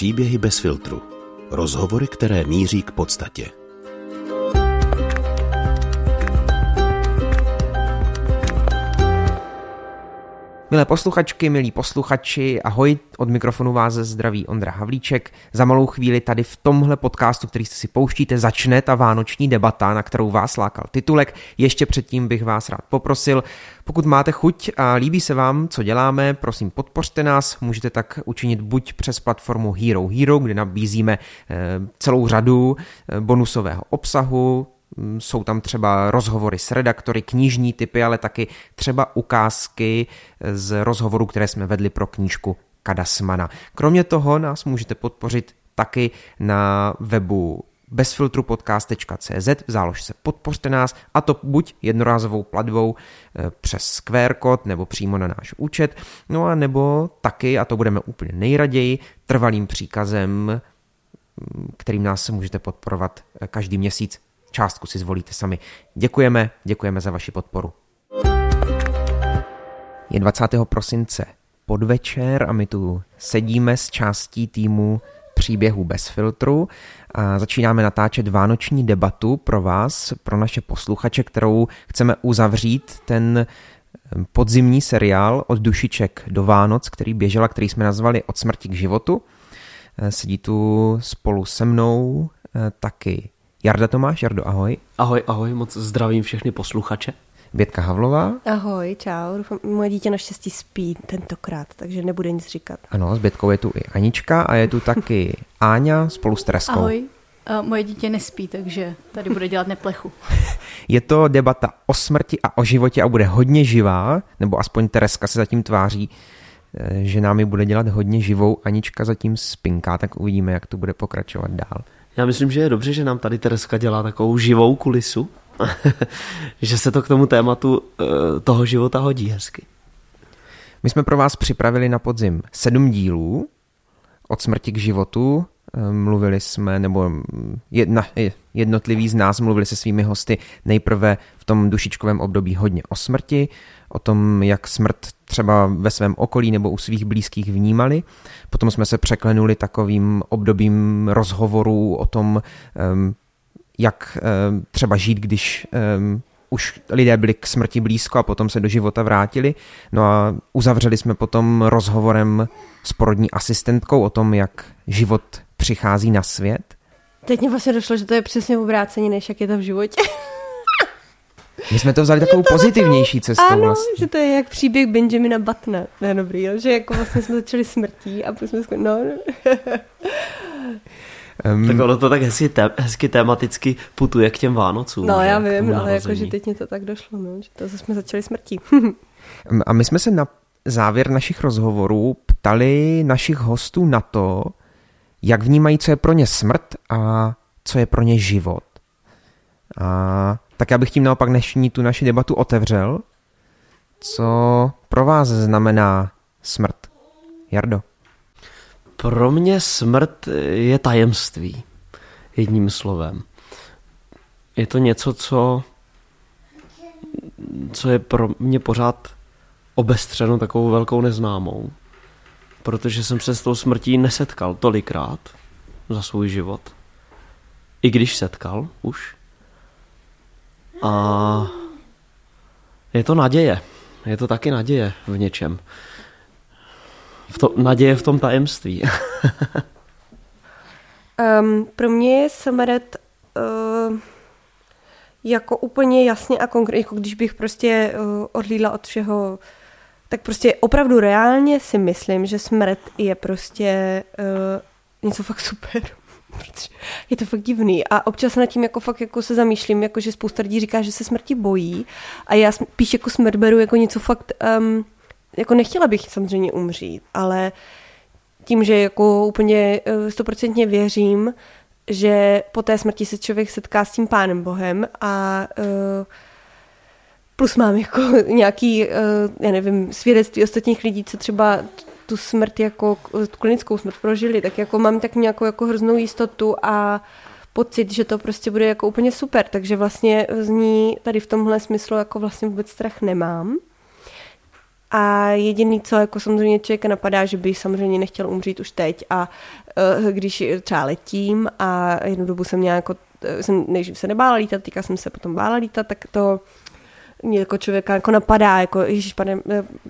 Příběhy bez filtru. Rozhovory, které míří k podstatě. Milé posluchačky, milí posluchači, ahoj, od mikrofonu vás zdraví Ondra Havlíček. Za malou chvíli tady v tomhle podcastu, který si pouštíte, začne ta vánoční debata, na kterou vás lákal titulek. Ještě předtím bych vás rád poprosil, pokud máte chuť a líbí se vám, co děláme, prosím podpořte nás, můžete tak učinit buď přes platformu Hero Hero, kde nabízíme eh, celou řadu eh, bonusového obsahu, jsou tam třeba rozhovory s redaktory, knižní typy, ale taky třeba ukázky z rozhovorů, které jsme vedli pro knížku Kadasmana. Kromě toho nás můžete podpořit taky na webu bezfiltrupodcast.cz v záložce podpořte nás a to buď jednorázovou platbou eh, přes QR kód nebo přímo na náš účet, no a nebo taky, a to budeme úplně nejraději, trvalým příkazem, mm, kterým nás můžete podporovat eh, každý měsíc částku si zvolíte sami. Děkujeme, děkujeme za vaši podporu. Je 20. prosince podvečer a my tu sedíme s částí týmu příběhu bez filtru a začínáme natáčet vánoční debatu pro vás, pro naše posluchače, kterou chceme uzavřít ten podzimní seriál od dušiček do Vánoc, který běžela, který jsme nazvali Od smrti k životu. Sedí tu spolu se mnou taky Jarda Tomáš, Jardo, ahoj. Ahoj, ahoj, moc zdravím všechny posluchače. Bětka Havlová. Ahoj, čau. Doufám, moje dítě naštěstí spí tentokrát, takže nebude nic říkat. Ano, s Bětkou je tu i Anička a je tu taky Áňa spolu s Tereskou. Ahoj. Uh, moje dítě nespí, takže tady bude dělat neplechu. je to debata o smrti a o životě a bude hodně živá, nebo aspoň Tereska se zatím tváří, eh, že námi bude dělat hodně živou. Anička zatím spinká, tak uvidíme, jak to bude pokračovat dál. Já myslím, že je dobře, že nám tady Tereska dělá takovou živou kulisu, že se to k tomu tématu eh, toho života hodí hezky. My jsme pro vás připravili na podzim sedm dílů od smrti k životu. Eh, mluvili jsme, nebo jedna, jednotliví z nás mluvili se svými hosty nejprve v tom dušičkovém období hodně o smrti, o tom, jak smrt třeba ve svém okolí nebo u svých blízkých vnímali. Potom jsme se překlenuli takovým obdobím rozhovorů o tom, jak třeba žít, když už lidé byli k smrti blízko a potom se do života vrátili. No a uzavřeli jsme potom rozhovorem s porodní asistentkou o tom, jak život přichází na svět. Teď mě vlastně došlo, že to je přesně obrácení, než jak je to v životě. My jsme to vzali takovou to pozitivnější cestou ano, vlastně. že to je jak příběh Benjamina Buttona. Ne, dobrý, jo? že jako vlastně jsme začali smrtí a jsme skvěli, no. Um, tak ono to tak hezky, te, hezky tematicky putuje k těm Vánocům. No já vím, ale jako, že teď mě to tak došlo, no, že to jsme začali smrtí. a my jsme se na závěr našich rozhovorů ptali našich hostů na to, jak vnímají, co je pro ně smrt a co je pro ně život. A tak já bych tím naopak dnešní tu naši debatu otevřel. Co pro vás znamená smrt? Jardo. Pro mě smrt je tajemství. Jedním slovem. Je to něco, co, co je pro mě pořád obestřeno takovou velkou neznámou. Protože jsem se s tou smrtí nesetkal tolikrát za svůj život. I když setkal už, a je to naděje. Je to taky naděje v něčem. V to, naděje v tom tajemství. um, pro mě je smrt uh, jako úplně jasně a konkrétně, jako když bych prostě uh, odlídla od všeho, tak prostě opravdu reálně si myslím, že smrt je prostě uh, něco fakt super je to fakt divný. A občas nad tím jako fakt jako se zamýšlím, jako že spousta lidí říká, že se smrti bojí a já spíš jako smrt beru jako něco fakt, um, jako nechtěla bych samozřejmě umřít, ale tím, že jako úplně eh, stoprocentně věřím, že po té smrti se člověk setká s tím pánem Bohem a uh, plus mám jako nějaký, uh, já nevím, svědectví ostatních lidí, co třeba tu smrt jako tu klinickou smrt prožili, tak jako mám tak nějakou jako hroznou jistotu a pocit, že to prostě bude jako úplně super, takže vlastně z ní tady v tomhle smyslu jako vlastně vůbec strach nemám. A jediný, co jako samozřejmě člověka napadá, že by samozřejmě nechtěl umřít už teď a uh, když třeba letím a jednu dobu jsem měla jako, jsem než se nebála lítat, teďka jsem se potom bála lítat, tak to mě jako člověka jako napadá, jako ježiš, pane,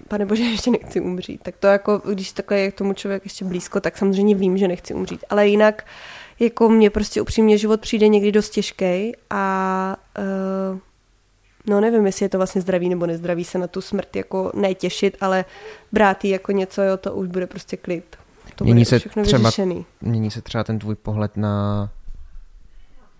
pane bože, ještě nechci umřít. Tak to jako, když takhle je k tomu člověk ještě blízko, tak samozřejmě vím, že nechci umřít. Ale jinak jako mě prostě upřímně život přijde někdy dost těžký a uh, no nevím, jestli je to vlastně zdravý nebo nezdravý se na tu smrt jako netěšit, ale brát ji jako něco, jo, to už bude prostě klid. To mění bude se všechno třeba, vyřešený. Mění se třeba ten tvůj pohled na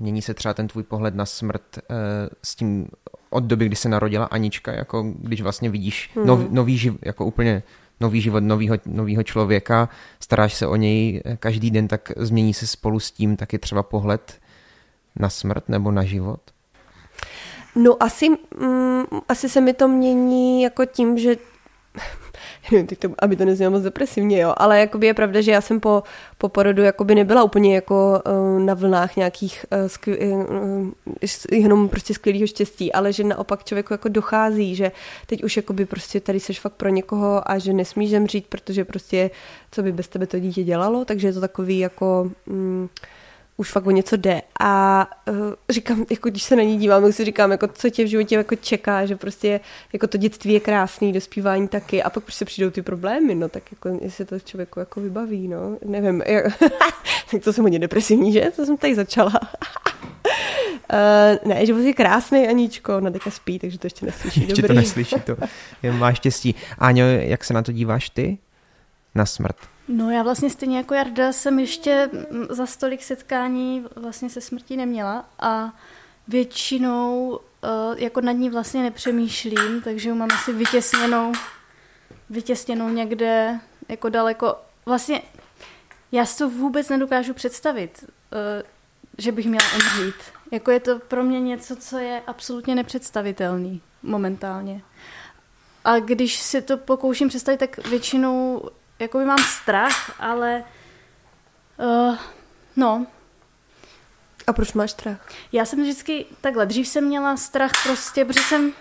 Mění se třeba ten tvůj pohled na smrt uh, s tím od doby, kdy se narodila Anička, jako když vlastně vidíš hmm. nov, nový život, jako úplně nový život novýho, novýho člověka, staráš se o něj každý den, tak změní se spolu s tím taky třeba pohled na smrt nebo na život? No asi, mm, asi se mi to mění jako tím, že to, aby to neznělo moc depresivně, jo, ale jakoby je pravda, že já jsem po, po porodu jakoby nebyla úplně jako uh, na vlnách nějakých uh, skvěl, uh, jenom prostě skvělého štěstí, ale že naopak člověku jako dochází, že teď už jakoby prostě tady seš fakt pro někoho a že nesmíš zemřít, protože prostě co by bez tebe to dítě dělalo, takže je to takový jako... Um, už fakt o něco jde. A uh, říkám, jako když se na ní dívám, tak si říkám, jako co tě v životě jako čeká, že prostě jako to dětství je krásný, dospívání taky a pak prostě přijdou ty problémy, no tak jako jestli to člověku jako vybaví, no, nevím, tak to jsem hodně depresivní, že? To jsem tady začala. Uh, ne, že je krásný, Aníčko, ona teďka spí, takže to ještě neslyší. Ještě Dobrý. to neslyší, to je, má štěstí. Áňo, jak se na to díváš ty? Na smrt. No já vlastně stejně jako Jarda jsem ještě za stolik setkání vlastně se smrtí neměla a většinou uh, jako nad ní vlastně nepřemýšlím, takže ju mám asi vytěsněnou, vytěsněnou někde jako daleko. Vlastně já si to vůbec nedokážu představit, uh, že bych měla umřít. Jako je to pro mě něco, co je absolutně nepředstavitelný momentálně. A když si to pokouším představit, tak většinou jakoby mám strach, ale uh, no. A proč máš strach? Já jsem vždycky takhle, dřív jsem měla strach prostě, protože jsem,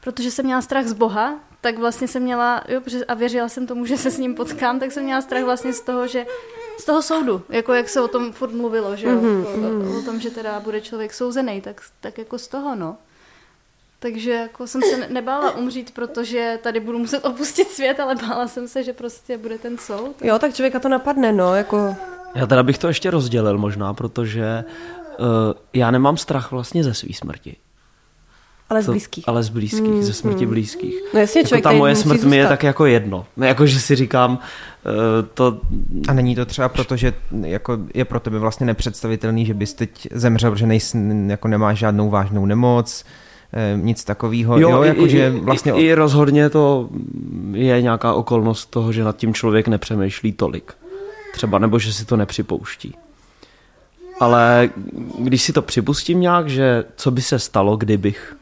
protože jsem měla strach z Boha, tak vlastně jsem měla, jo, a věřila jsem tomu, že se s ním potkám, tak jsem měla strach vlastně z toho, že z toho soudu, jako jak se o tom furt mluvilo, že jo, mm-hmm. o, o tom, že teda bude člověk souzený, tak, tak jako z toho, no. Takže jako jsem se nebála umřít, protože tady budu muset opustit svět, ale bála jsem se, že prostě bude ten soud. Jo, tak člověka to napadne, no, jako... Já teda bych to ještě rozdělil možná, protože uh, já nemám strach vlastně ze své smrti. Ale z blízkých. ale z blízkých, mm, ze smrti mm. blízkých. No jasně, jako člověk ta moje smrt zůstat. mi je tak jako jedno. No, jako, že si říkám, uh, to... A není to třeba proto, že jako je pro tebe vlastně nepředstavitelný, že bys teď zemřel, protože nejsi, jako nemáš žádnou vážnou nemoc, nic takového. Jo, jo jako, i, že vlastně... i, i rozhodně to je nějaká okolnost toho, že nad tím člověk nepřemýšlí tolik. Třeba, nebo že si to nepřipouští. Ale když si to připustím nějak, že co by se stalo, kdybych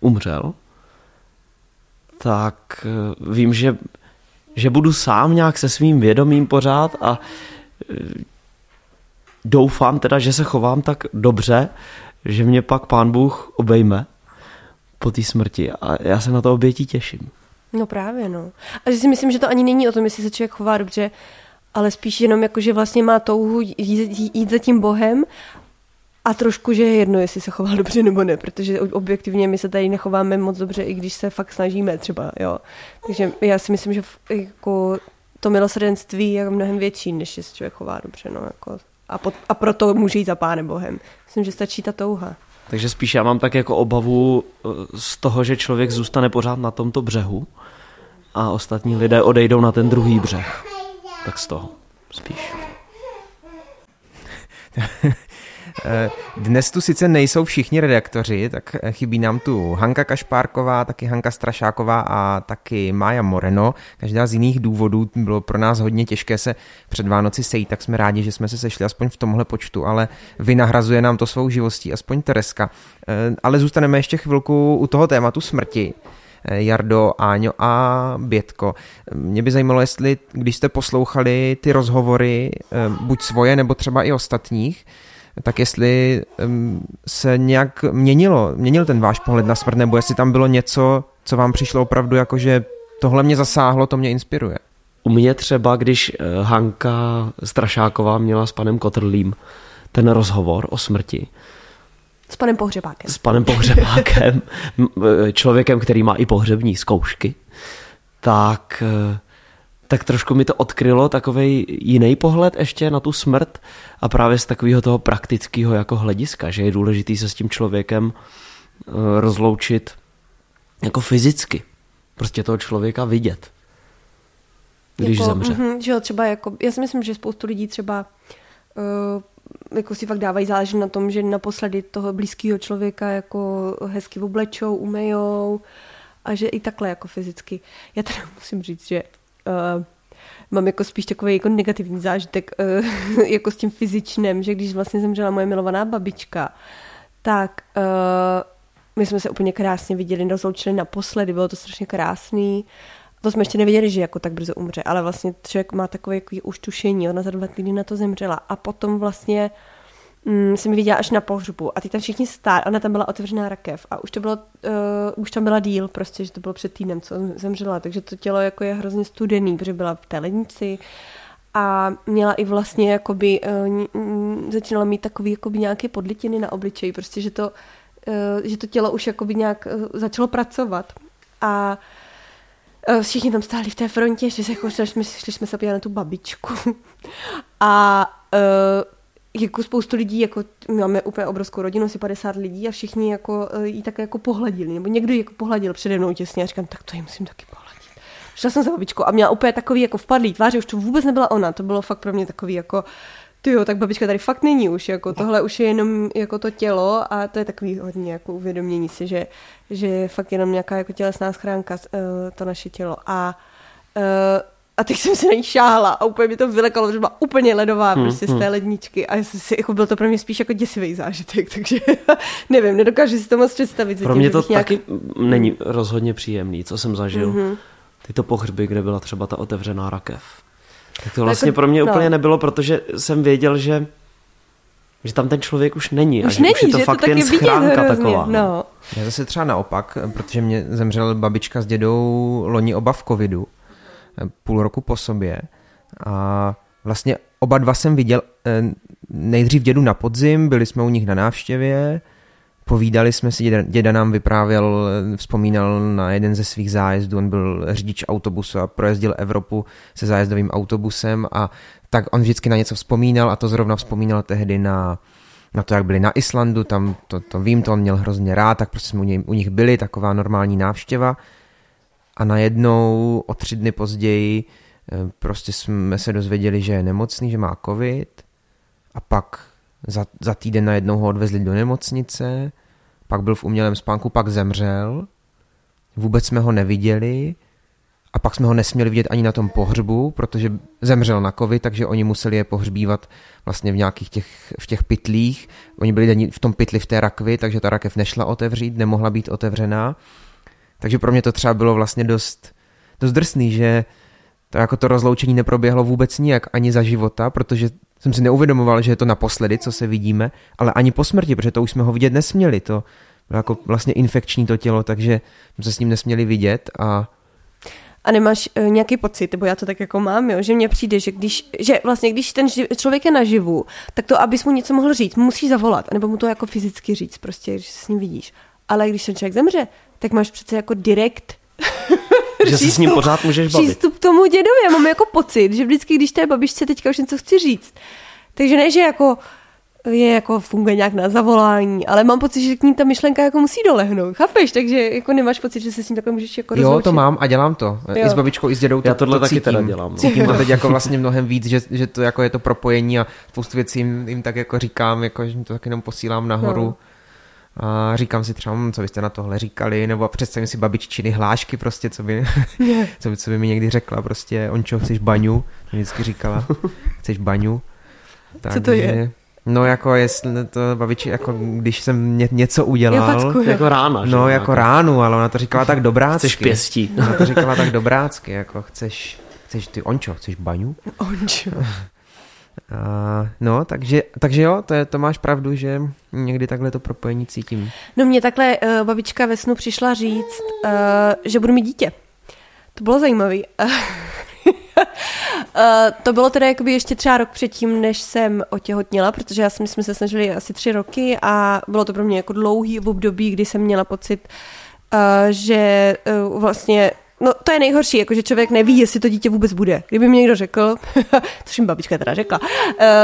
umřel, tak eh, vím, že, že budu sám nějak se svým vědomím pořád a eh, doufám teda, že se chovám tak dobře, že mě pak pán Bůh obejme po té smrti a já se na to obětí těším. No právě, no. A že si myslím, že to ani není o tom, jestli se člověk chová dobře, ale spíš jenom jako, že vlastně má touhu jít, jít, za tím Bohem a trošku, že je jedno, jestli se chová dobře nebo ne, protože objektivně my se tady nechováme moc dobře, i když se fakt snažíme třeba, jo. Takže já si myslím, že jako to milosrdenství je mnohem větší, než jestli člověk chová dobře, no, jako. A, pot, a proto může jít za pánem Bohem. Myslím, že stačí ta touha. Takže spíš já mám tak jako obavu eh, z toho, že člověk zůstane pořád na tomto břehu a ostatní lidé odejdou na ten druhý břeh. Tak z toho spíš. Dnes tu sice nejsou všichni redaktoři, tak chybí nám tu Hanka Kašpárková, taky Hanka Strašáková a taky Mája Moreno. Každá z jiných důvodů bylo pro nás hodně těžké se před Vánoci sejít, tak jsme rádi, že jsme se sešli aspoň v tomhle počtu, ale vynahrazuje nám to svou živostí, aspoň Tereska. Ale zůstaneme ještě chvilku u toho tématu smrti. Jardo, Áňo a Bětko. Mě by zajímalo, jestli, když jste poslouchali ty rozhovory, buď svoje, nebo třeba i ostatních, tak jestli se nějak měnilo, měnil ten váš pohled na smrt, nebo jestli tam bylo něco, co vám přišlo opravdu jako, že tohle mě zasáhlo, to mě inspiruje. U mě třeba, když eh, Hanka Strašáková měla s panem Kotrlím ten rozhovor o smrti, S panem Pohřebákem. s panem pohřebákem, eh, člověkem, který má i pohřební zkoušky, tak, eh, tak trošku mi to odkrylo takový jiný pohled ještě na tu smrt a právě z takového toho praktického jako hlediska, že je důležitý se s tím člověkem eh, rozloučit jako fyzicky. Prostě toho člověka vidět, když jako, zemře. Mm, že jo, třeba jako, já si myslím, že spoustu lidí třeba uh, jako si fakt dávají záležet na tom, že naposledy toho blízkého člověka jako hezky oblečou, umejou a že i takhle jako fyzicky. Já teda musím říct, že uh, mám jako spíš takový jako negativní zážitek uh, jako s tím fyzičným, že když vlastně zemřela moje milovaná babička, tak uh, my jsme se úplně krásně viděli, rozloučili naposledy, bylo to strašně krásný. To jsme ještě nevěděli, že jako tak brzo umře, ale vlastně člověk má takové jako už tušení, ona za dva týdny na to zemřela a potom vlastně mm, jsem ji viděla až na pohřbu. A ty tam všichni stáli, ona tam byla otevřená rakev a už to bylo, uh, už tam byla díl prostě, že to bylo před týdnem, co zemřela, takže to tělo jako je hrozně studený, protože byla v té lednici a měla i vlastně jakoby, uh, začínala mít takový jakoby nějaké podlitiny na obličeji, prostě, že to, uh, že to tělo už jakoby nějak uh, začalo pracovat. A všichni tam stáli v té frontě, šli, se, jako, šli, jsme, šli jsme se podívat na tu babičku. A jako spoustu lidí, jako máme úplně obrovskou rodinu, asi 50 lidí a všichni jako uh, jí tak jako pohladili, nebo někdo jako pohladil přede mnou těsně a říkám, tak to jí musím taky pohladit. Šla jsem za babičkou a měla úplně takový jako vpadlý tvář, už to vůbec nebyla ona, to bylo fakt pro mě takový jako, ty jo, tak babička tady fakt není už, jako tohle už je jenom jako to tělo a to je takový hodně jako uvědomění si, že, že je fakt jenom nějaká jako tělesná schránka uh, to naše tělo a uh, a teď jsem se na ní šáhla a úplně mi to vylekalo, že byla úplně ledová hmm, prostě z té ledničky a si, jako byl to pro mě spíš jako děsivý zážitek, takže nevím, nedokážu si to moc představit. Pro mě to nějak... taky není rozhodně příjemný, co jsem zažil. Mm-hmm. Tyto pohřby, kde byla třeba ta otevřená rakev. Tak to vlastně jako, pro mě no. úplně nebylo, protože jsem věděl, že že tam ten člověk už není už a že není, už je to že fakt to jen schránka hrozně, taková. No. Já zase třeba naopak, protože mě zemřel babička s dědou loni oba v covidu, půl roku po sobě. A vlastně oba dva jsem viděl nejdřív dědu na podzim, byli jsme u nich na návštěvě, povídali jsme si, děda, děda nám vyprávěl, vzpomínal na jeden ze svých zájezdů, on byl řidič autobusu a projezdil Evropu se zájezdovým autobusem a tak on vždycky na něco vzpomínal a to zrovna vzpomínal tehdy na, na to, jak byli na Islandu, tam to, to vím, to on měl hrozně rád, tak prostě jsme u, něj, u nich byli, taková normální návštěva a najednou o tři dny později prostě jsme se dozvěděli, že je nemocný, že má covid a pak za, za týden najednou ho odvezli do nemocnice, pak byl v umělém spánku, pak zemřel, vůbec jsme ho neviděli a pak jsme ho nesměli vidět ani na tom pohřbu, protože zemřel na covid, takže oni museli je pohřbívat vlastně v nějakých těch, v těch pytlích. Oni byli v tom pytli v té rakvi, takže ta rakev nešla otevřít, nemohla být otevřená. Takže pro mě to třeba bylo vlastně dost, dost drsný, že to jako to rozloučení neproběhlo vůbec nijak ani za života, protože jsem si neuvědomoval, že je to naposledy, co se vidíme, ale ani po smrti, protože to už jsme ho vidět nesměli. To bylo jako vlastně infekční to tělo, takže jsme se s ním nesměli vidět a a nemáš uh, nějaký pocit, nebo já to tak jako mám, jo, že mně přijde, že když, že vlastně když ten živ, člověk je naživu, tak to, abys mu něco mohl říct, musí zavolat, nebo mu to jako fyzicky říct, prostě, že se s ním vidíš. Ale když ten člověk zemře, tak máš přece jako direkt že se s ním pořád můžeš bavit. Přístup k tomu dědovi. Já mám jako pocit, že vždycky, když té babičce teďka už něco chci říct, takže ne, že jako je jako funguje nějak na zavolání, ale mám pocit, že k ní ta myšlenka jako musí dolehnout. Chápeš? Takže jako nemáš pocit, že se s ním takhle můžeš jako rozloučit. Jo, to mám a dělám to. Jo. I s babičkou, i s dědou to, Já tohle to taky cítím. teda dělám. No. Cítím to teď jako vlastně mnohem víc, že, že to jako je to propojení a spoustu věcí jim, jim tak jako říkám, jako, že to tak jenom posílám nahoru. No. A říkám si třeba, hm, co byste na tohle říkali, nebo představím si babiččiny hlášky prostě, co by, co by, co by mi někdy řekla, prostě, Ončo, chceš baňu? To vždycky říkala, chceš baňu? Tak, co to je? No jako jestli to babiči, jako když jsem ně, něco udělal. Facku, jako rána. Že? No jako ránu, ale ona to říkala tak dobrácky. Chceš pěstí. Ona to říkala tak dobrácky, jako chceš, chceš ty Ončo, chceš baňu? Ončo. Uh, no, takže, takže jo, to, je, to máš pravdu, že někdy takhle to propojení cítím. No mě takhle uh, babička ve snu přišla říct, uh, že budu mít dítě. To bylo zajímavé. Uh, to bylo teda jakoby ještě třeba rok předtím, než jsem otěhotněla, protože já jsem, jsme se snažili asi tři roky a bylo to pro mě jako dlouhý období, kdy jsem měla pocit, uh, že uh, vlastně No to je nejhorší, jakože člověk neví, jestli to dítě vůbec bude. Kdyby mi někdo řekl, což mi babička teda řekla, uh,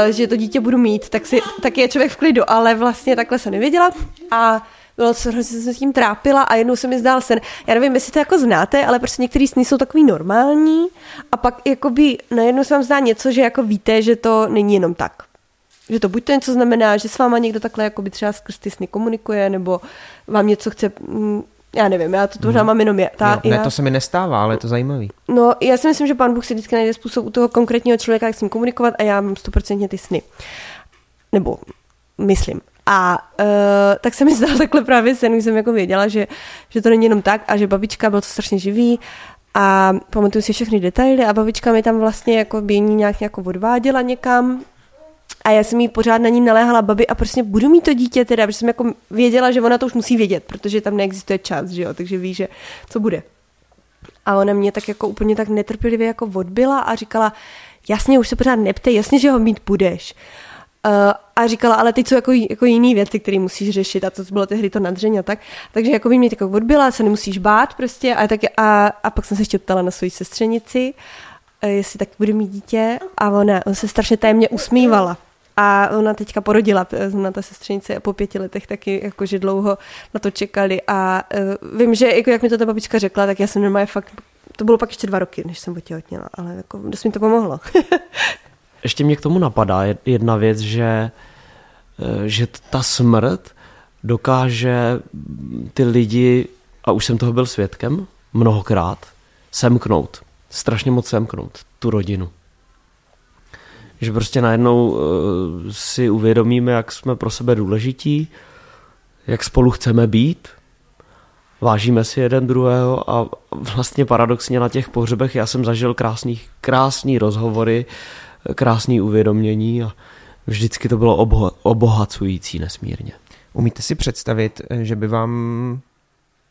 že to dítě budu mít, tak, si, tak je člověk v klidu, ale vlastně takhle se nevěděla a bylo co, hrozně jsem se tím trápila a jednou se mi zdál sen. Já nevím, jestli to jako znáte, ale prostě některý sny jsou takový normální a pak jakoby najednou se vám zdá něco, že jako víte, že to není jenom tak. Že to buď to něco znamená, že s váma někdo takhle jakoby třeba skrz ty sny komunikuje, nebo vám něco chce mm, já nevím, já to pořád hmm. mám jenom je. Ta, jo, ne, já, to se mi nestává, ale je to zajímavý. No, já si myslím, že pán Bůh si vždycky najde způsob u toho konkrétního člověka, jak s ním komunikovat a já mám stoprocentně ty sny. Nebo myslím. A uh, tak se mi zdal takhle právě sen, když jsem jako věděla, že, že to není jenom tak a že babička byl to strašně živý a pamatuju si všechny detaily a babička mi tam vlastně jako by nějak jako odváděla někam a já jsem jí pořád na ní naléhala, babi, a prostě budu mít to dítě teda, protože jsem jako věděla, že ona to už musí vědět, protože tam neexistuje čas, že jo, takže ví, že co bude. A ona mě tak jako úplně tak netrpělivě jako odbyla a říkala, jasně, už se pořád nepte, jasně, že ho mít budeš. Uh, a říkala, ale ty jsou jako, jako jiný věci, které musíš řešit a to bylo tehdy to nadření a tak. Takže jako by mě tak odbyla, se nemusíš bát prostě a, tak, a, a pak jsem se ještě ptala na svoji sestřenici, uh, jestli tak bude mít dítě a ona, on se strašně tajemně usmívala. A ona teďka porodila, na ta sestřenice po pěti letech taky jakože dlouho na to čekali a uh, vím, že jako jak mi to ta babička řekla, tak já jsem normálně fakt, to bylo pak ještě dva roky, než jsem otěhotněla, ale jako dost mi to pomohlo. ještě mě k tomu napadá jedna věc, že, eh, že ta smrt dokáže ty lidi, a už jsem toho byl svědkem mnohokrát, semknout, strašně moc semknout tu rodinu. Že prostě najednou eh, si uvědomíme, jak jsme pro sebe důležití, jak spolu chceme být, vážíme si jeden druhého a vlastně paradoxně na těch pohřebech já jsem zažil krásný, krásný rozhovory krásné uvědomění a vždycky to bylo oboha- obohacující nesmírně. Umíte si představit, že by vám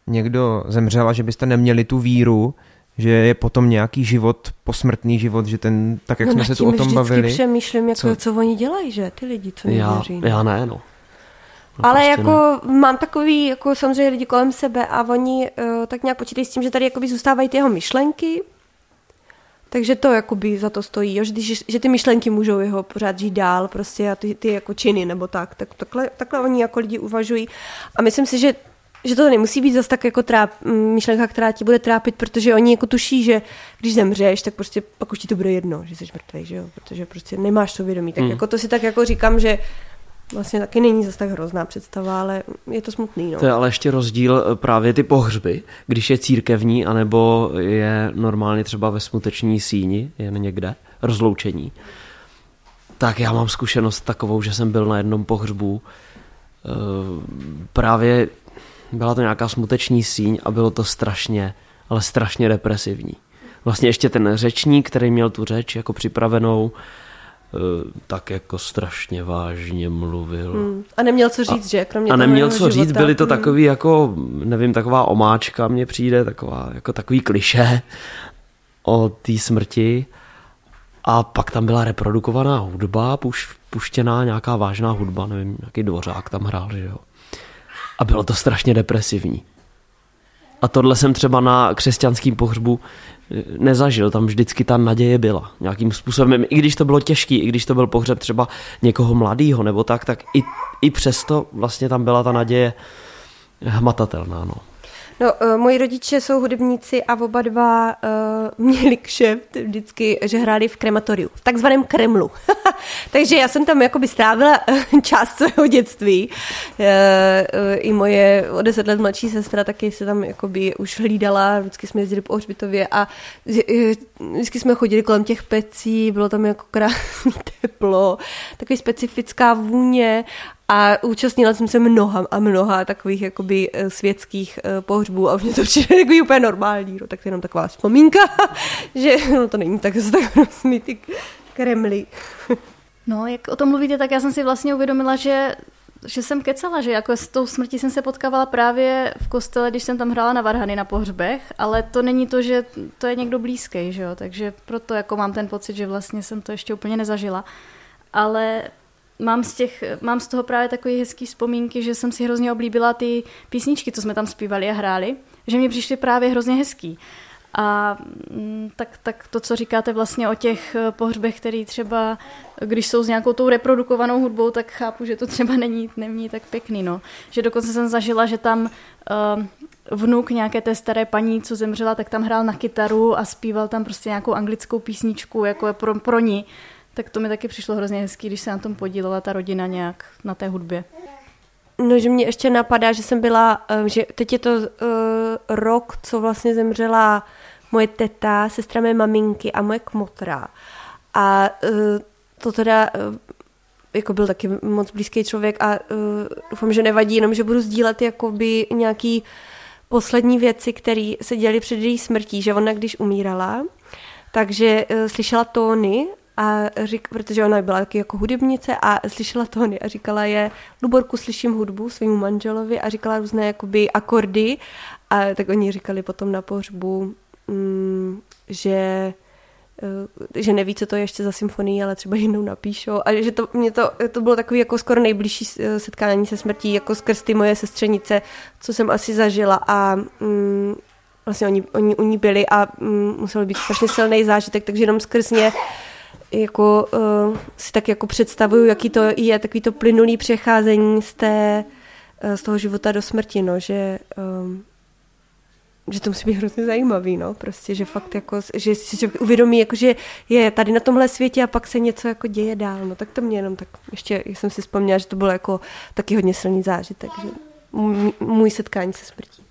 někdo zemřel a že byste neměli tu víru, že je potom nějaký život, posmrtný život, že ten, tak jak no, jsme se tu o tom bavili. přemýšlím, jako, co? co oni dělají, že ty lidi, co já, věří. No. Já ne, no. No, Ale prostě jako ne. mám takový, jako samozřejmě lidi kolem sebe a oni uh, tak nějak počítají s tím, že tady jakoby zůstávají ty jeho myšlenky, takže to jakoby za to stojí, jo? Že, že ty myšlenky můžou jeho pořád žít dál prostě a ty, ty jako činy nebo tak, tak takhle, takhle oni jako lidi uvažují. A myslím si, že že to nemusí být zase tak jako tráp, myšlenka, která ti bude trápit, protože oni jako tuší, že když zemřeš, tak prostě pak už ti to bude jedno, že jsi mrtvý, že jo, protože prostě nemáš to vědomí. Tak mm. jako to si tak jako říkám, že vlastně taky není zase tak hrozná představa, ale je to smutný. No. To je ale ještě rozdíl eh, právě ty pohřby, když je církevní, anebo je normálně třeba ve smuteční síni, jen někde, rozloučení. Tak já mám zkušenost takovou, že jsem byl na jednom pohřbu, eh, právě byla to nějaká smuteční síň a bylo to strašně, ale strašně depresivní. Vlastně ještě ten řečník, který měl tu řeč jako připravenou, Eh, tak jako strašně vážně mluvil. Hmm. A neměl co říct, a, že? Kromě a neměl co života. říct, byly to hmm. takový jako, nevím, taková omáčka mně přijde, taková, jako takový kliše o té smrti. A pak tam byla reprodukovaná hudba, puš, puštěná nějaká vážná hudba, nevím, nějaký dvořák tam hrál, že jo. A bylo to strašně depresivní. A tohle jsem třeba na křesťanském pohřbu nezažil, tam vždycky ta naděje byla nějakým způsobem, i když to bylo těžký, i když to byl pohřeb třeba někoho mladého nebo tak, tak i, i přesto vlastně tam byla ta naděje hmatatelná. No. No, uh, moji rodiče jsou hudebníci a oba dva uh, měli kšeft vždycky, že hráli v krematoriu, v takzvaném Kremlu. Takže já jsem tam jakoby strávila část svého dětství. Uh, uh, I moje o deset let mladší sestra taky se tam jakoby už hlídala, vždycky jsme jezdili po hřbitově a vždycky jsme chodili kolem těch pecí, bylo tam jako krásný teplo, takový specifická vůně a účastnila jsem se mnoha a mnoha takových jakoby eh, světských eh, pohřbů a už mě to přijde takový úplně normální, no, tak to je jenom taková vzpomínka, že no, to není tak, tak hrozný ty kremly. no, jak o tom mluvíte, tak já jsem si vlastně uvědomila, že že jsem kecala, že jako s tou smrtí jsem se potkávala právě v kostele, když jsem tam hrála na varhany na pohřbech, ale to není to, že to je někdo blízký, že jo, takže proto jako mám ten pocit, že vlastně jsem to ještě úplně nezažila. Ale mám z, těch, mám z toho právě takové hezké vzpomínky, že jsem si hrozně oblíbila ty písničky, co jsme tam zpívali a hráli, že mi přišly právě hrozně hezký. A mm, tak, tak to, co říkáte vlastně o těch eh, pohřbech, který třeba, když jsou s nějakou tou reprodukovanou hudbou, tak chápu, že to třeba není, není tak pěkný. No. Že dokonce jsem zažila, že tam uh, vnuk nějaké té staré paní, co zemřela, tak tam hrál na kytaru a zpíval tam prostě nějakou anglickou písničku jako pro, pro ní. Tak to mi taky přišlo hrozně hezký, když se na tom podílela ta rodina nějak na té hudbě. No, že mě ještě napadá, že jsem byla, eh, že teď je to uh, rok, co vlastně zemřela moje teta, sestra mé maminky a moje kmotra. A uh, to teda uh, jako byl taky moc blízký člověk a uh, doufám, že nevadí, jenom že budu sdílet jakoby nějaký poslední věci, které se děly před její smrtí, že ona když umírala, takže uh, slyšela tóny a řík, protože ona byla taky jako hudebnice a slyšela tóny a říkala je, Luborku, slyším hudbu svýmu manželovi a říkala různé jakoby akordy a tak oni říkali potom na pohřbu, mm, že eh, že neví, co to je ještě za symfonii, ale třeba jednou napíšou. A že to, mě to, to bylo takový jako skoro nejbližší eh, setkání se smrtí, jako skrz ty moje sestřenice, co jsem asi zažila a mm, vlastně oni, oni u ní byli a mm, musel být strašně silný zážitek, takže jenom skrz ně jako uh, si tak jako představuju, jaký to je, takový to plynulý přecházení z, té, uh, z toho života do smrti, no, že um, že to musí být hrozně zajímavý, no, prostě, že fakt jako, že si člověk uvědomí, jako, že je tady na tomhle světě a pak se něco jako děje dál, no, tak to mě jenom tak, ještě jsem si vzpomněla, že to bylo jako taky hodně silný zážitek, že můj setkání se smrtí.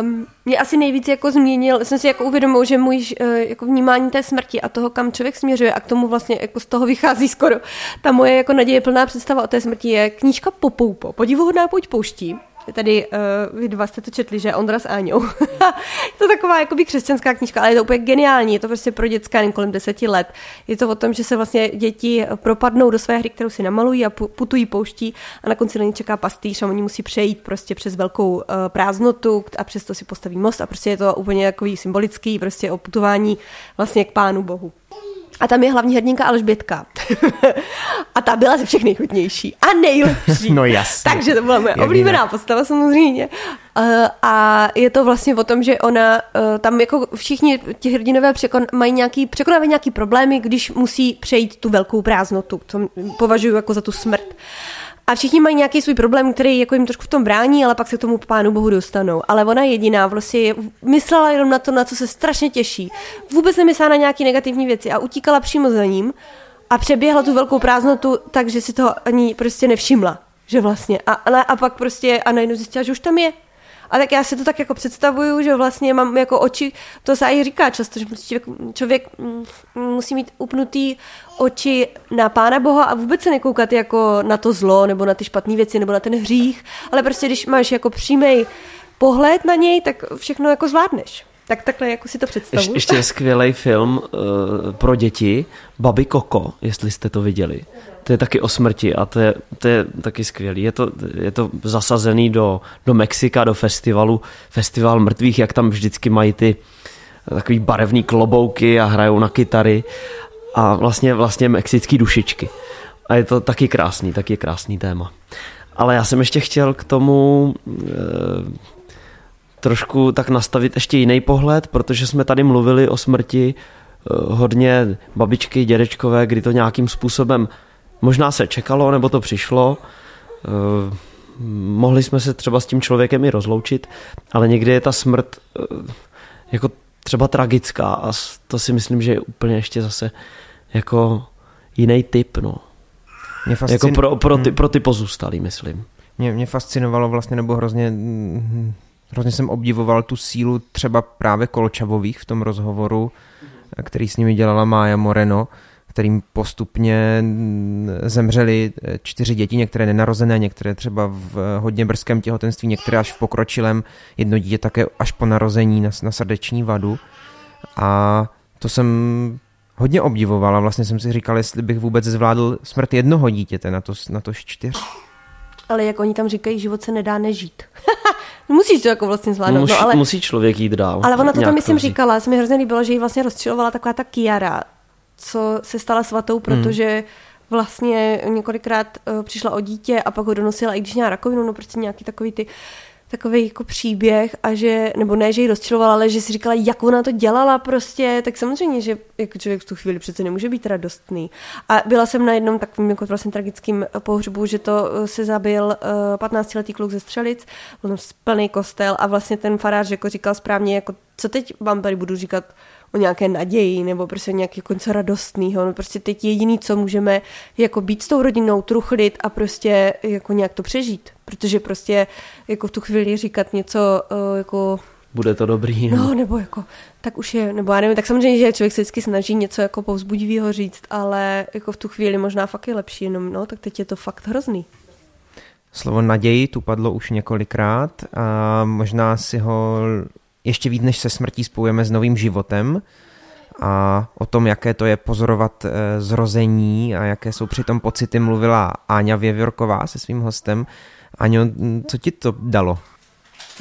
Um, mě asi nejvíc jako změnil, jsem si jako uvědomil, že můj uh, jako vnímání té smrti a toho, kam člověk směřuje a k tomu vlastně jako z toho vychází skoro ta moje jako naděje plná představa o té smrti je knížka Popoupo, podivuhodná pojď pouští Tady uh, vy dva jste to četli, že Ondra s Áňou. je to taková jakoby křesťanská knížka, ale je to úplně geniální. Je to prostě pro dětská jen kolem deseti let. Je to o tom, že se vlastně děti propadnou do své hry, kterou si namalují a putují pouští a na konci na ně čeká pastýř a oni musí přejít prostě přes velkou uh, prázdnotu a přesto si postaví most a prostě je to úplně takový symbolický prostě o putování vlastně k Pánu Bohu. A tam je hlavní hrdinka Alžbětka. a ta byla ze všech nejchutnější a nejlepší. No jasně. Takže to byla moje oblíbená postava samozřejmě. Uh, a je to vlastně o tom, že ona uh, tam jako všichni ti hrdinové překon, mají nějaký, překonávají nějaký problémy, když musí přejít tu velkou prázdnotu, co považuji jako za tu smrt. A všichni mají nějaký svůj problém, který jako jim trošku v tom brání, ale pak se k tomu pánu bohu dostanou. Ale ona jediná vlastně myslela jenom na to, na co se strašně těší. Vůbec nemyslela na nějaké negativní věci a utíkala přímo za ním a přeběhla tu velkou prázdnotu, takže si toho ani prostě nevšimla. Že vlastně. A, a pak prostě a najednou zjistila, že už tam je. A tak já si to tak jako představuju, že vlastně mám jako oči, to se i říká často, že prostě člověk, člověk mm, musí mít upnutý oči na Pána Boha a vůbec se nekoukat jako na to zlo, nebo na ty špatné věci, nebo na ten hřích, ale prostě když máš jako přímý pohled na něj, tak všechno jako zvládneš. Tak takhle jako si to představuji. Ještě, ještě je skvělý film uh, pro děti, Babi Koko, jestli jste to viděli. To je taky o smrti a to je, to je taky skvělý. Je to, je to zasazený do, do Mexika, do festivalu, festival mrtvých, jak tam vždycky mají ty takový barevný klobouky a hrajou na kytary a vlastně, vlastně mexický dušičky. A je to taky krásný, taky krásný téma. Ale já jsem ještě chtěl k tomu e, trošku tak nastavit ještě jiný pohled, protože jsme tady mluvili o smrti eh, hodně babičky, dědečkové, kdy to nějakým způsobem možná se čekalo, nebo to přišlo. Eh, mohli jsme se třeba s tím člověkem i rozloučit, ale někdy je ta smrt eh, jako třeba tragická a to si myslím, že je úplně ještě zase jako jiný typ, no. Mě fascin... Jako pro, pro, ty, hmm. pro ty pozůstalý, myslím. Mě, mě fascinovalo vlastně, nebo hrozně Hrozně jsem obdivoval tu sílu třeba právě Kolčavových v tom rozhovoru, který s nimi dělala Mája Moreno, kterým postupně zemřeli čtyři děti, některé nenarozené, některé třeba v hodně brzkém těhotenství, některé až v pokročilém, jedno dítě také až po narození na, na srdeční vadu. A to jsem hodně obdivoval a vlastně jsem si říkal, jestli bych vůbec zvládl smrt jednoho dítěte na to, na to čtyř. Ale jak oni tam říkají, život se nedá nežít. Musíš to jako vlastně zvládnout. Musí, no, ale, musí člověk jít dál. ale ona to tam, myslím, vzít. říkala. Se mi hrozně líbilo, že jí vlastně rozčilovala taková ta Kiara, co se stala svatou, protože vlastně několikrát uh, přišla o dítě a pak ho donosila, i když měla rakovinu, no prostě nějaký takový ty takový jako příběh a že, nebo ne, že ji rozčilovala, ale že si říkala, jak ona to dělala prostě, tak samozřejmě, že jako člověk v tu chvíli přece nemůže být radostný. A byla jsem na jednom takovým jako vlastně tragickým pohřbu, že to eh, se zabil uh, 15-letý kluk ze Střelic, plný kostel a vlastně ten farář jako říkal správně, jako co teď vám tady budu říkat o nějaké naději nebo prostě nějaký něco radostného. No prostě teď jediný, co můžeme jako být s tou rodinou, truchlit a prostě jako nějak to přežít. Protože prostě jako v tu chvíli říkat něco uh, jako Bude to dobrý. No, nebo jako, tak už je, nebo já nevím, tak samozřejmě, že člověk se vždycky snaží něco jako povzbudivého říct, ale jako v tu chvíli možná fakt je lepší, jenom no, tak teď je to fakt hrozný. Slovo naději tu padlo už několikrát a možná si ho ještě víc než se smrtí spojujeme s novým životem a o tom, jaké to je pozorovat eh, zrození a jaké jsou přitom pocity, mluvila Áňa Věvjorková se svým hostem. Aňo, m, co ti to dalo?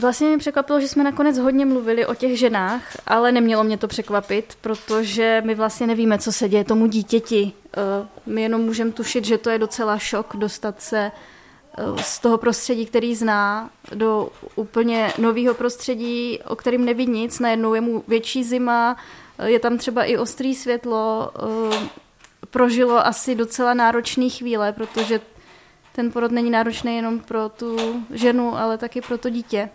Vlastně mě překvapilo, že jsme nakonec hodně mluvili o těch ženách, ale nemělo mě to překvapit, protože my vlastně nevíme, co se děje tomu dítěti. Eh, My jenom můžeme tušit, že to je docela šok dostat se z toho prostředí, který zná, do úplně nového prostředí, o kterým neví nic. Najednou je mu větší zima, eh, je tam třeba i ostrý světlo, eh, prožilo asi docela náročné chvíle, protože ten porod není náročný jenom pro tu ženu, ale taky pro to dítě.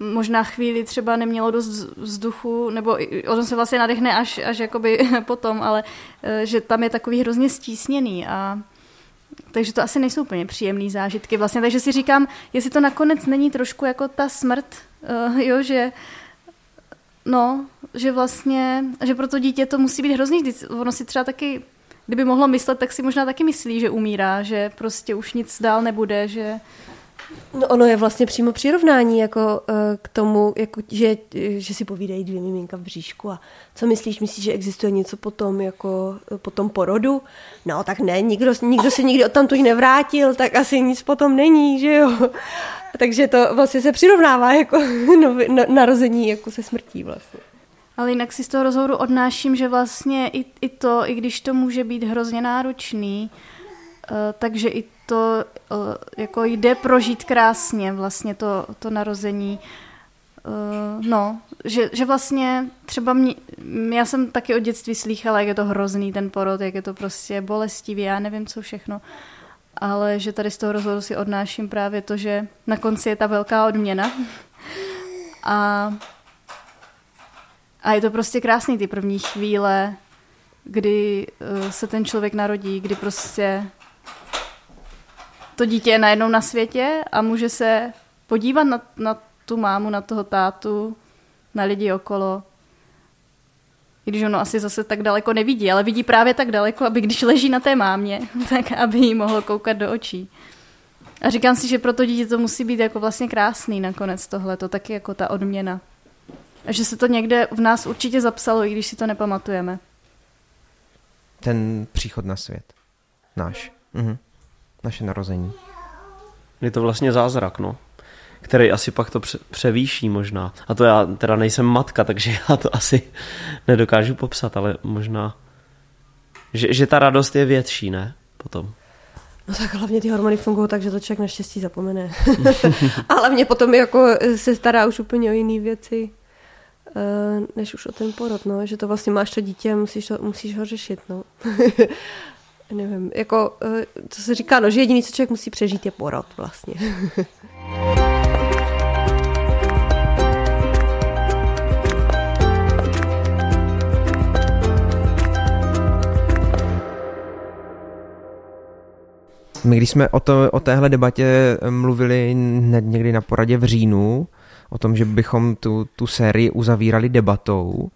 Možná chvíli třeba nemělo dost vzduchu, nebo ono se vlastně nadechne až, až jakoby potom, ale eh, že tam je takový hrozně stísněný a takže to asi nejsou úplně příjemné zážitky vlastně. Takže si říkám, jestli to nakonec není trošku jako ta smrt, uh, jo, že no, že vlastně, že pro to dítě to musí být hrozný, ono si třeba taky, kdyby mohlo myslet, tak si možná taky myslí, že umírá, že prostě už nic dál nebude, že No ono je vlastně přímo přirovnání jako uh, k tomu, jako, že, že si povídají dvě miminka v bříšku a co myslíš, myslíš, že existuje něco potom jako eh, po tom porodu? No tak ne, nikdo, nikdo se nikdy odtamtud nevrátil, tak asi nic potom není, že jo? Takže to vlastně se přirovnává jako novi, no, narození jako se smrtí vlastně. Ale jinak si z toho rozhovoru odnáším, že vlastně i, i to, i když to může být hrozně náročný, uh, takže i to uh, jako jde prožít krásně vlastně to, to narození. Uh, no, že, že vlastně třeba mě, já jsem taky od dětství slýchala, jak je to hrozný ten porod, jak je to prostě bolestivý, já nevím co všechno, ale že tady z toho rozhovoru si odnáším právě to, že na konci je ta velká odměna a a je to prostě krásný ty první chvíle, kdy uh, se ten člověk narodí, kdy prostě to dítě je najednou na světě a může se podívat na, na tu mámu, na toho tátu, na lidi okolo. I když ono asi zase tak daleko nevidí, ale vidí právě tak daleko, aby když leží na té mámě, tak aby jí mohlo koukat do očí. A říkám si, že pro to dítě to musí být jako vlastně krásný nakonec tohle, to taky jako ta odměna. A že se to někde v nás určitě zapsalo, i když si to nepamatujeme. Ten příchod na svět. Náš. Mhm. Naše narození. Je to vlastně zázrak, no. Který asi pak to pře- převýší možná. A to já teda nejsem matka, takže já to asi nedokážu popsat, ale možná, že, že ta radost je větší, ne? Potom. No tak hlavně ty hormony fungují tak, že to člověk naštěstí zapomene. a hlavně potom jako se stará už úplně o jiné věci, eh, než už o ten porod, no. Že to vlastně máš to dítě a musíš, to, musíš ho řešit, no. Nevím, jako, eh, co se říká, no, že jediný, co člověk musí přežít, je porod vlastně. My když jsme o, to, o téhle debatě mluvili hned někdy na poradě v říjnu, o tom, že bychom tu, tu sérii uzavírali debatou,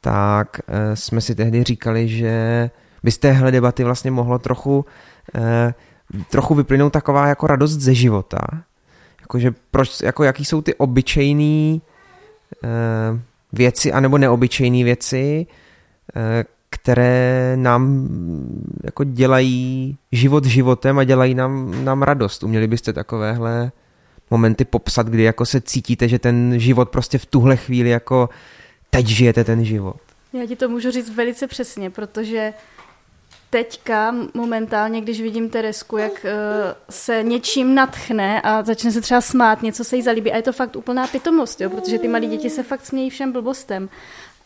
tak eh, jsme si tehdy říkali, že by z téhle debaty vlastně mohlo trochu, eh, trochu vyplynout taková jako radost ze života. Jakože proč, jako jaký jsou ty obyčejné eh, věci, anebo neobyčejné věci, eh, které nám jako dělají život životem a dělají nám, nám radost. Uměli byste takovéhle momenty popsat, kdy jako se cítíte, že ten život prostě v tuhle chvíli jako teď žijete ten život? Já ti to můžu říct velice přesně, protože teďka momentálně, když vidím Teresku, jak uh, se něčím natchne a začne se třeba smát, něco se jí zalíbí. A je to fakt úplná pitomost, jo, protože ty malí děti se fakt smějí všem blbostem.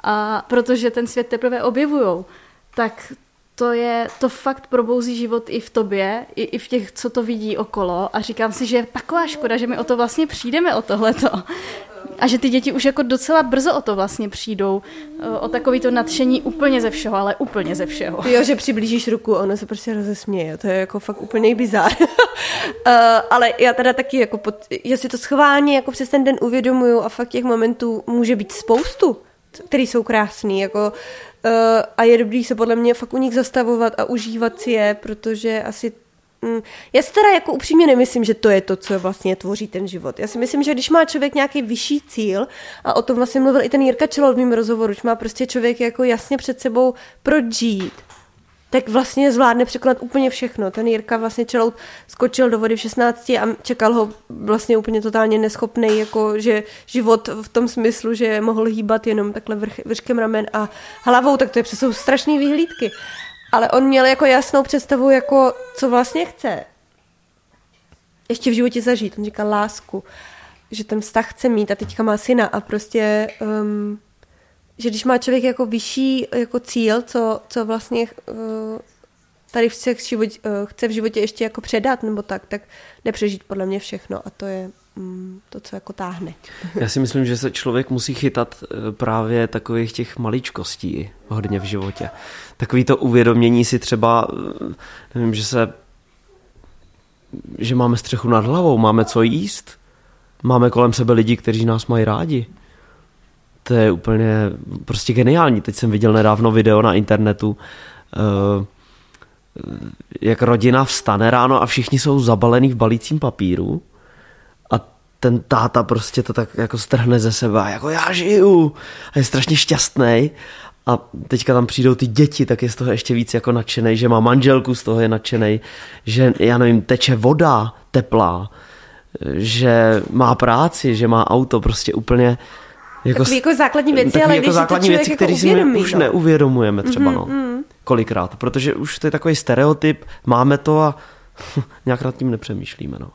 A protože ten svět teprve objevujou, tak to je, to fakt probouzí život i v tobě, i, i v těch, co to vidí okolo a říkám si, že je taková škoda, že my o to vlastně přijdeme, o tohleto. A že ty děti už jako docela brzo o to vlastně přijdou, eh, o takový to nadšení úplně ze všeho, ale úplně ze všeho. Jo, že přiblížíš ruku, ono se prostě rozesměje, to je jako fakt úplně bizár. uh, ale já teda taky jako, pod, já si to schválně jako přes ten den uvědomuju a fakt těch momentů může být spoustu, který jsou krásný, jako uh, a je dobrý se podle mě fakt u nich zastavovat a užívat si je, protože asi Mm, já si teda jako upřímně nemyslím, že to je to, co vlastně tvoří ten život. Já si myslím, že když má člověk nějaký vyšší cíl, a o tom vlastně mluvil i ten Jirka Čelol v mém rozhovoru, že má prostě člověk jako jasně před sebou proč žít, tak vlastně zvládne překonat úplně všechno. Ten Jirka vlastně Čelout skočil do vody v 16 a čekal ho vlastně úplně totálně neschopný, jako že život v tom smyslu, že mohl hýbat jenom takhle vrch, vrškem ramen a hlavou, tak to je přesou strašné vyhlídky ale on měl jako jasnou představu, jako co vlastně chce. Ještě v životě zažít. On říkal lásku, že ten vztah chce mít a teďka má syna a prostě, um, že když má člověk jako vyšší jako cíl, co, co vlastně uh, tady chce v, životě, uh, chce v životě ještě jako předat nebo tak, tak nepřežít podle mě všechno a to je Mm, to, co jako táhne. Já si myslím, že se člověk musí chytat eh, právě takových těch maličkostí hodně v životě. Takový to uvědomění si třeba, eh, nevím, že se že máme střechu nad hlavou, máme co jíst, máme kolem sebe lidi, kteří nás mají rádi. To je úplně prostě geniální. Teď jsem viděl nedávno video na internetu, eh, jak rodina vstane ráno a všichni jsou zabalený v balícím papíru ten táta prostě to tak jako strhne ze sebe a jako já žiju a je strašně šťastný. A teďka tam přijdou ty děti, tak je z toho ještě víc jako nadšený, že má manželku, z toho je nadšený, že já nevím, teče voda teplá, že má práci, že má auto, prostě úplně jako, takový jako základní věci, ale jako když základní věci, jako které si my už no. neuvědomujeme třeba, mm-hmm, no. Mm. Kolikrát, protože už to je takový stereotyp, máme to a nějak nad tím nepřemýšlíme, no.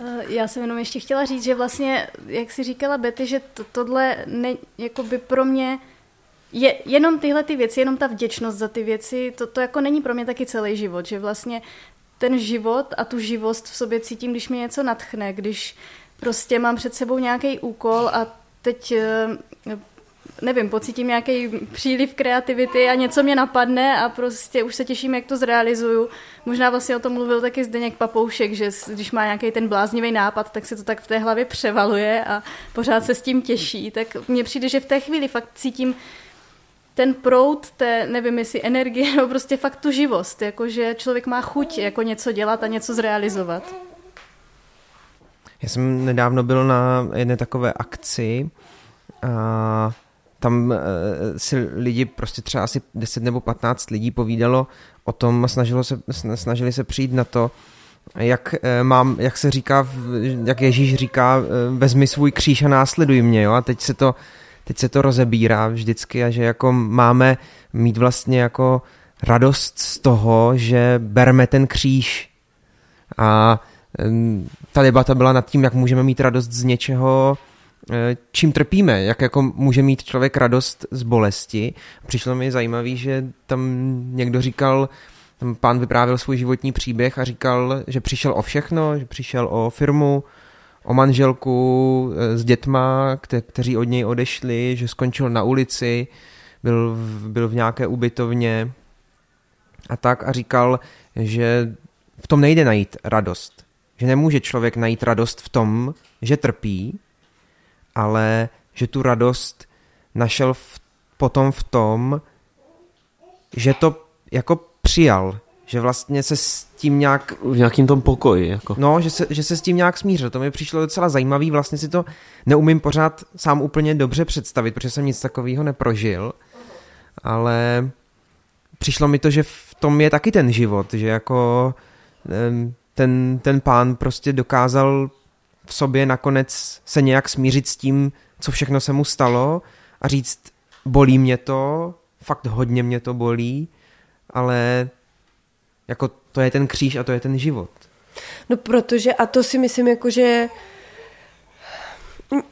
Eh, já jsem jenom ještě chtěla říct, že vlastně, jak si říkala Betty, že to, tohle ne, jako by pro mě je jenom tyhle ty věci, jenom ta vděčnost za ty věci, to, to jako není pro mě taky celý život, že vlastně ten život a tu živost v sobě cítím, když mě něco natchne, když prostě mám před sebou nějaký úkol a teď eh, nevím, pocítím nějaký příliv kreativity a něco mě napadne a prostě už se těším, jak to zrealizuju. Možná vlastně o tom mluvil taky Zdeněk Papoušek, že když má nějaký ten bláznivý nápad, tak se to tak v té hlavě převaluje a pořád se s tím těší. Tak mně přijde, že v té chvíli fakt cítím ten prout té, nevím jestli energie, nebo prostě fakt tu živost, jakože člověk má chuť jako něco dělat a něco zrealizovat. Já jsem nedávno byl na jedné takové akci a tam uh, si lidi, prostě třeba asi 10 nebo 15 lidí povídalo o tom a snažilo se, snažili se přijít na to, jak, uh, mám, jak se říká, jak Ježíš říká, uh, vezmi svůj kříž a následuj mě, jo, a teď se to, teď se to rozebírá vždycky a že jako máme mít vlastně jako radost z toho, že bereme ten kříž. A ta debata byla nad tím, jak můžeme mít radost z něčeho, Eh, čím trpíme, jak jako může mít člověk radost z bolesti. Přišlo mi zajímavý, že tam někdo říkal, tam pán vyprávěl svůj životní příběh a říkal, že přišel o všechno, že přišel o firmu, o manželku eh, s dětma, kte- kteří od něj odešli, že skončil na ulici, byl v, byl v nějaké ubytovně a tak a říkal, že v tom nejde najít radost. Že nemůže člověk najít radost v tom, že trpí, ale že tu radost našel v, potom v tom, že to jako přijal, že vlastně se s tím nějak... V nějakým tom pokoji, jako. No, že se, že se s tím nějak smířil. To mi přišlo docela zajímavý, vlastně si to neumím pořád sám úplně dobře představit, protože jsem nic takového neprožil, ale přišlo mi to, že v tom je taky ten život, že jako em, ten, ten pán prostě dokázal v sobě nakonec se nějak smířit s tím, co všechno se mu stalo a říct, bolí mě to, fakt hodně mě to bolí, ale jako to je ten kříž a to je ten život. No protože, a to si myslím jako, že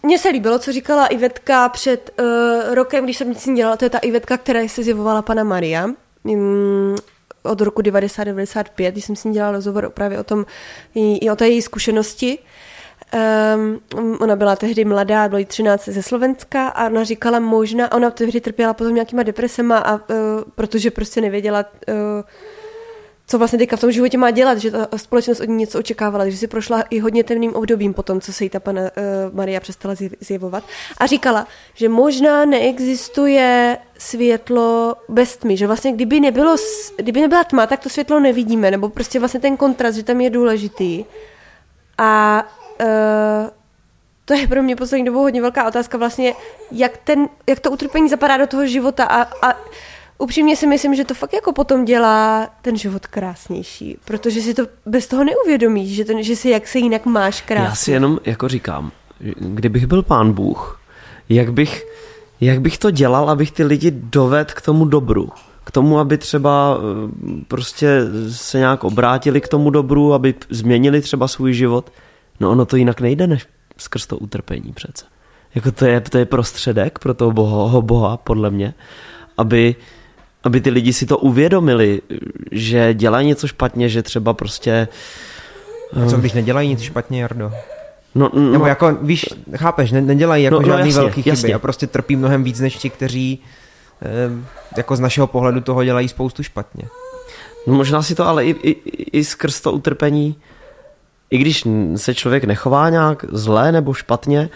mně se líbilo, co říkala Ivetka před uh, rokem, když jsem nic dělala, to je ta Ivetka, která se zjevovala pana Maria. Um, od roku 90-95, když jsem s ní dělala rozhovor právě o tom, i, o té její zkušenosti. Um, ona byla tehdy mladá, byla jí 13 ze Slovenska a ona říkala možná, ona tehdy trpěla potom nějakýma depresema, a, uh, protože prostě nevěděla, uh, co vlastně teďka v tom životě má dělat, že ta společnost od ní něco očekávala, že si prošla i hodně temným obdobím po tom, co se jí ta pana uh, Maria přestala zjevovat. A říkala, že možná neexistuje světlo bez tmy, že vlastně kdyby, nebylo, kdyby nebyla tma, tak to světlo nevidíme, nebo prostě vlastně ten kontrast, že tam je důležitý. A uh, to je pro mě poslední dobou hodně velká otázka vlastně, jak, ten, jak to utrpení zapadá do toho života a, a upřímně si myslím, že to fakt jako potom dělá ten život krásnější, protože si to bez toho neuvědomíš, že, ten, že si jak se jinak máš krásně. Já si jenom jako říkám, kdybych byl pán Bůh, jak bych, jak bych to dělal, abych ty lidi doved k tomu dobru. K tomu, aby třeba eh, prostě se nějak obrátili k tomu dobru, aby změnili třeba svůj život. No ono to jinak nejde než skrz to utrpení přece. Jako to je, to je prostředek pro toho boha, boha, podle mě, aby, aby ty lidi si to uvědomili, že dělají něco špatně, že třeba prostě... A co když nedělají nic špatně, Jardo? No, no, Nebo jako, víš, chápeš, ne, nedělají jako No, no, žádný jasně, velký chyby jasně. a prostě trpí mnohem víc než ti, kteří eh, jako z našeho pohledu toho dělají spoustu špatně. No možná si to ale i, i, i skrz to utrpení, i když se člověk nechová nějak zlé nebo špatně,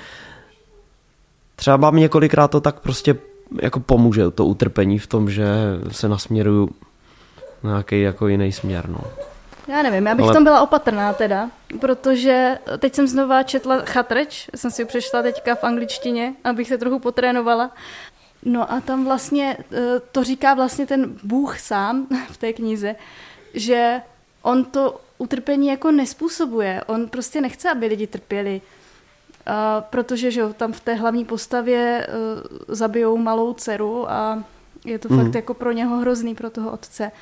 třeba mě několikrát to tak prostě jako pomůže to utrpení v tom, že se nasměruju na nějaký jako jiný směr. No. Já nevím, já bych Ale- tom byla opatrná teda, protože teď jsem znova četla Chatreč, jsem si ji přečetla teďka v angličtině, abych se trochu potrénovala. No a tam vlastně eh, to říká vlastně ten Bůh sám v té knize, že on to utrpení jako nespůsobuje. On prostě nechce, aby lidi trpěli. A protože že jo, tam v té hlavní postavě uh, zabijou malou dceru a je to Mhm. fakt jako pro něho hrozný, pro toho otce.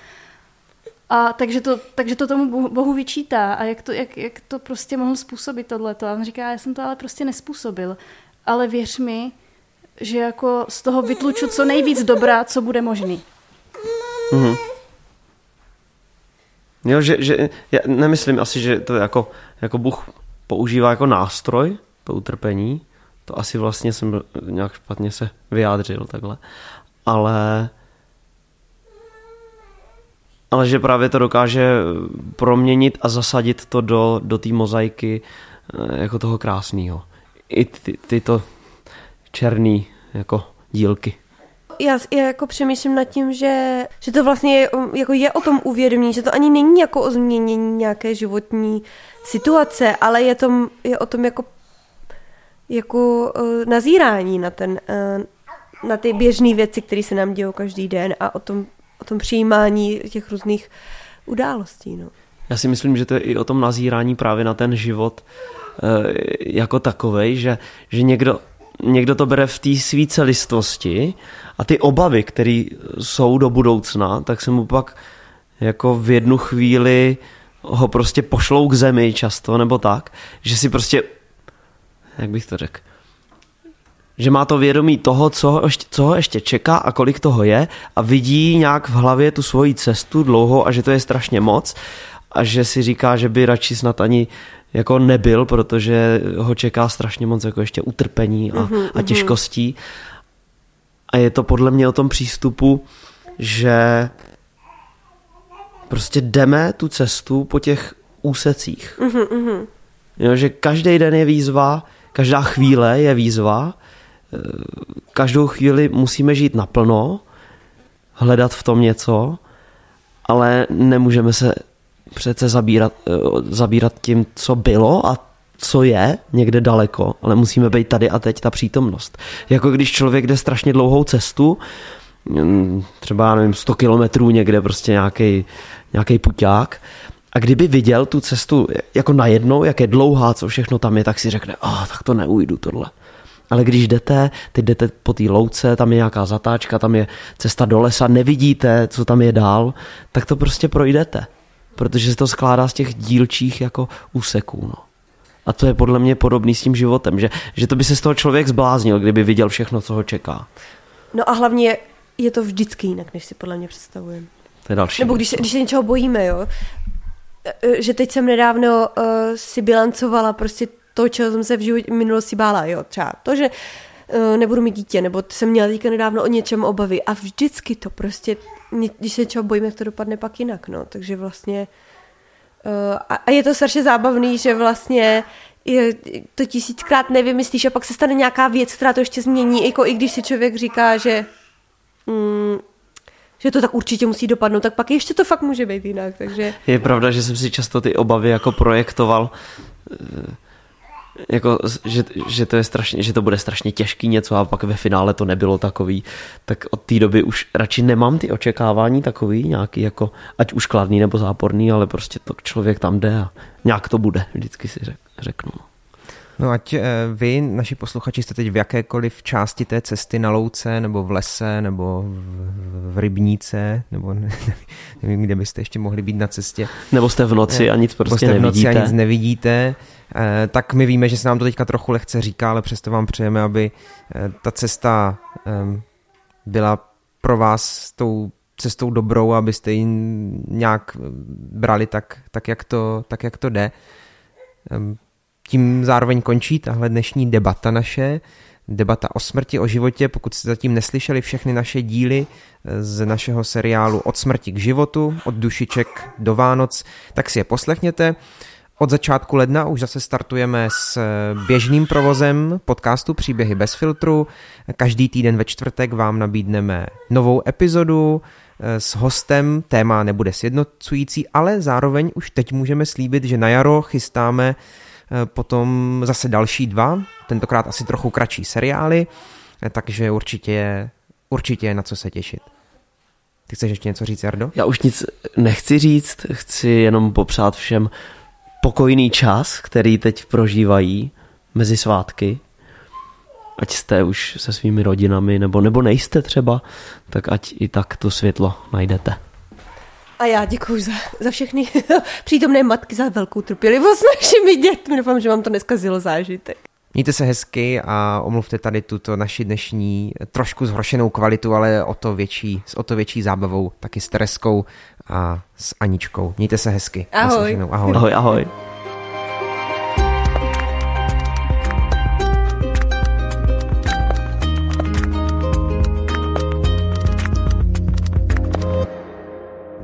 A takže to, takže to tomu Bohu- vyčítá a jak to, jak, jak to prostě mohl způsobit tohleto. A on říká, já jsem to ale prostě nespůsobil. Ale věř mi, že jako z toho vytluču co nejvíc dobrá, co bude možný. Mhm. Jo, že, že já nemyslím asi, že to jako, jako Bůh používá jako nástroj, to utrpení. To asi vlastně jsem nějak špatně se vyjádřil takhle. Ale ale že právě to dokáže proměnit a zasadit to do, do té mozaiky eh, jako toho krásného. I ty, tyto černý jako dílky. Já, já jako přemýšlím nad tím, že, že to vlastně je, jako je o tom uvědomění, že to ani není jako o změnění nějaké životní situace, ale je, tom, je o tom jako, jako uh, nazírání na, ten, uh, na ty běžné věci, které se nám dějou každý den a o tom, o tom přijímání těch různých událostí. No. Já si myslím, že to je i o tom nazírání právě na ten život eh, jako takovej, že, že někdo, někdo to bere v té své celistvosti a ty obavy, které jsou do budoucna, tak se mu pak jako v jednu chvíli ho prostě pošlou k zemi často, nebo tak, že si prostě, jak bych to řekl, že má to vědomí toho, co ho, ještě, co ho ještě čeká a kolik toho je a vidí nějak v hlavě tu svoji cestu dlouho a že to je strašně moc a že si říká, že by radši snad ani jako nebyl, protože ho čeká strašně moc jako ještě utrpení a, a těžkostí. A je to podle mě o tom přístupu, že prostě jdeme tu cestu po těch úsecích. Jo, že každý den je výzva, každá chvíle je výzva, eh, každou chvíli musíme žít naplno, hledat v tom něco, ale nemůžeme se přece zabírat, eh, zabírat tím, co bylo a co je někde daleko, ale musíme být tady a teď ta přítomnost. Jako když člověk jde strašně dlouhou cestu mm, třeba, nevím, 100 kilometrů někde prostě nějaký nějaký puťák a kdyby viděl tu cestu jako najednou, jak je dlouhá, co všechno tam je, tak si řekne, a oh, tak to neujdu tohle. Ale když jdete, teď jdete po té louce, tam je nějaká zatáčka, tam je cesta do lesa, nevidíte, co tam je dál, tak to prostě projdete. Protože se to skládá z těch dílčích jako úseků. No. A to je podle mě podobný s tím životem, že, že to by se z toho člověk zbláznil, kdyby viděl všechno, co ho čeká. No a hlavně je to vždycky jinak, než si podle mě představujeme. To je další. Nebo když se, když se něčeho bojíme, jo. E, že teď jsem nedávno uh, si bilancovala prostě to, čeho jsem se v životě minulosti bála, jo. Třeba to, že uh, nebudu mít dítě, nebo jsem měla teďka nedávno o něčem obavy. A vždycky to prostě, když se něčeho bojíme, to dopadne pak jinak, no. Takže vlastně uh, a, a je to strašně zábavný, že vlastně je, to tisíckrát nevymyslíš a pak se stane nějaká věc, která to ještě změní, jako i když si člověk říká, že mm, že to tak určitě musí dopadnout, tak pak ještě to fakt může být jinak. Takže... Je pravda, že jsem si často ty obavy jako projektoval, eh, jako, že, že, to je strašně, že to bude strašně těžký něco a pak ve finále to nebylo takový, tak od té doby už radši nemám ty očekávání takový nějaký jako, ať už kladný nebo záporný, ale prostě to člověk tam jde a nějak to bude, vždycky si řek, řeknu. No ať eh, vy, naši posluchači, jste teď v jakékoliv části té cesty na louce, nebo v lese, nebo v, v rybníce, nebo ne, nevím, kde byste ještě mohli být na cestě. Nebo jste v noci a nic prostě jste v noci nevidíte. a nic nevidíte. Eh, tak my víme, že se nám to teďka trochu lehce říká, ale přesto vám přejeme, aby eh, ta cesta ehm, byla pro vás tou cestou dobrou, abyste ji nějak brali tak, tak, jak, to, tak jak to jde. Tím zároveň končí tahle dnešní debata naše, debata o smrti, o životě. Pokud jste zatím neslyšeli všechny naše díly eh, z našeho seriálu Od smrti k životu, od dušiček do Vánoc, tak si je poslechněte. Od začátku ledna už zase startujeme s běžným provozem podcastu Příběhy bez filtru. Každý týden ve čtvrtek vám nabídneme novou epizodu eh, s hostem. Téma nebude sjednocující, ale zároveň už teď můžeme slíbit, že na jaro chystáme Eh, potom zase další dva, tentokrát asi trochu kratší seriály, eh, takže určitě, určitě je na co se těšit. Ty chceš ještě něco říct, Jardo? Já už nic nechci říct, chci jenom popřát všem pokojný čas, který teď prožívají mezi svátky. Ať jste už se svými rodinami, nebo, nebo nejste třeba, tak ať i tak to světlo najdete. A já děkuji za, za všechny přítomné matky za velkou trpělivost s našimi dětmi. Doufám, že vám to neskazilo zážitek. Mějte se hezky a omluvte tady tuto naši dnešní trošku zhoršenou kvalitu, ale o to větší, s o to větší zábavou, taky s Tereskou a s Aničkou. Mějte se hezky. Ahoj. Ahoj, ahoj. ahoj.